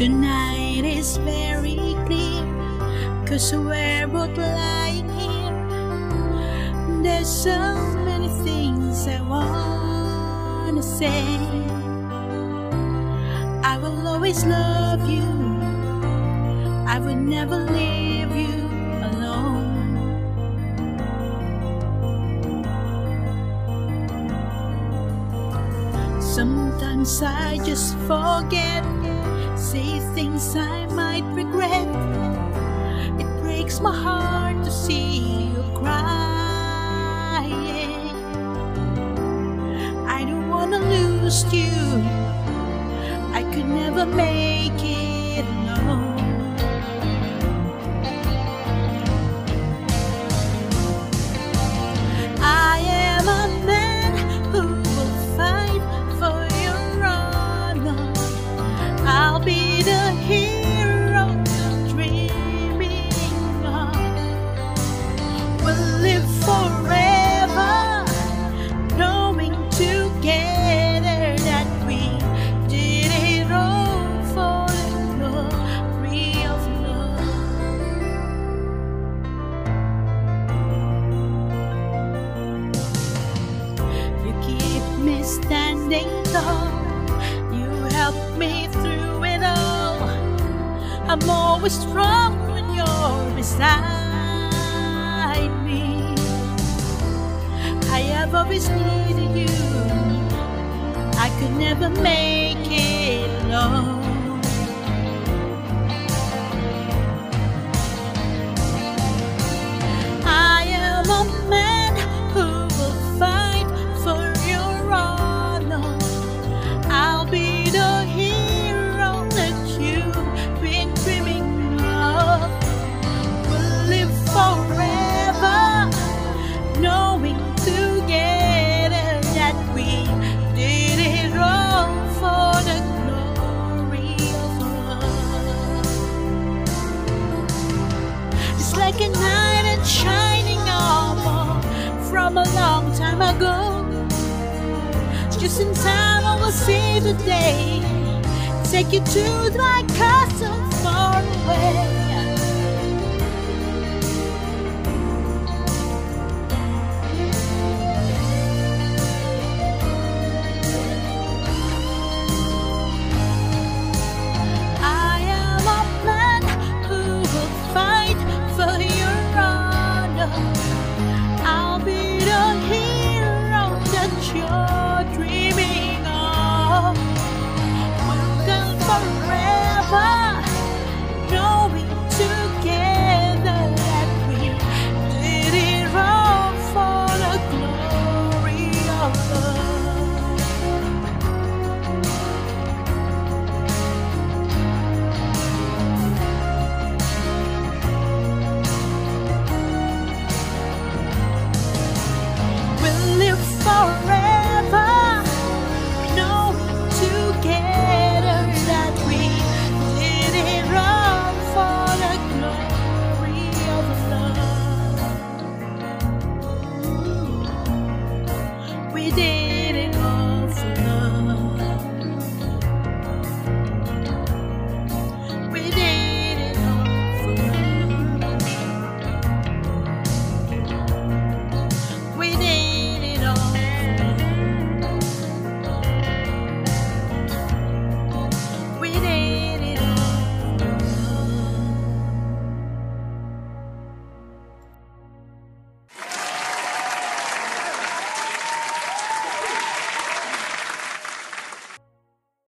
Tonight is very clear, cause we're both lying here. There's so many things I wanna say. I will always love you, I will never leave you alone. Sometimes I just forget, say things I might regret. It breaks my heart to see you crying. I don't wanna lose you, I could never make tall. You help me through it all. I'm always strong when you're beside me. I have always needed you. I could never make it alone. I am a man second knight and shining armor from a long time ago. Just in time, I will see the day. Take you to my castle far away. for.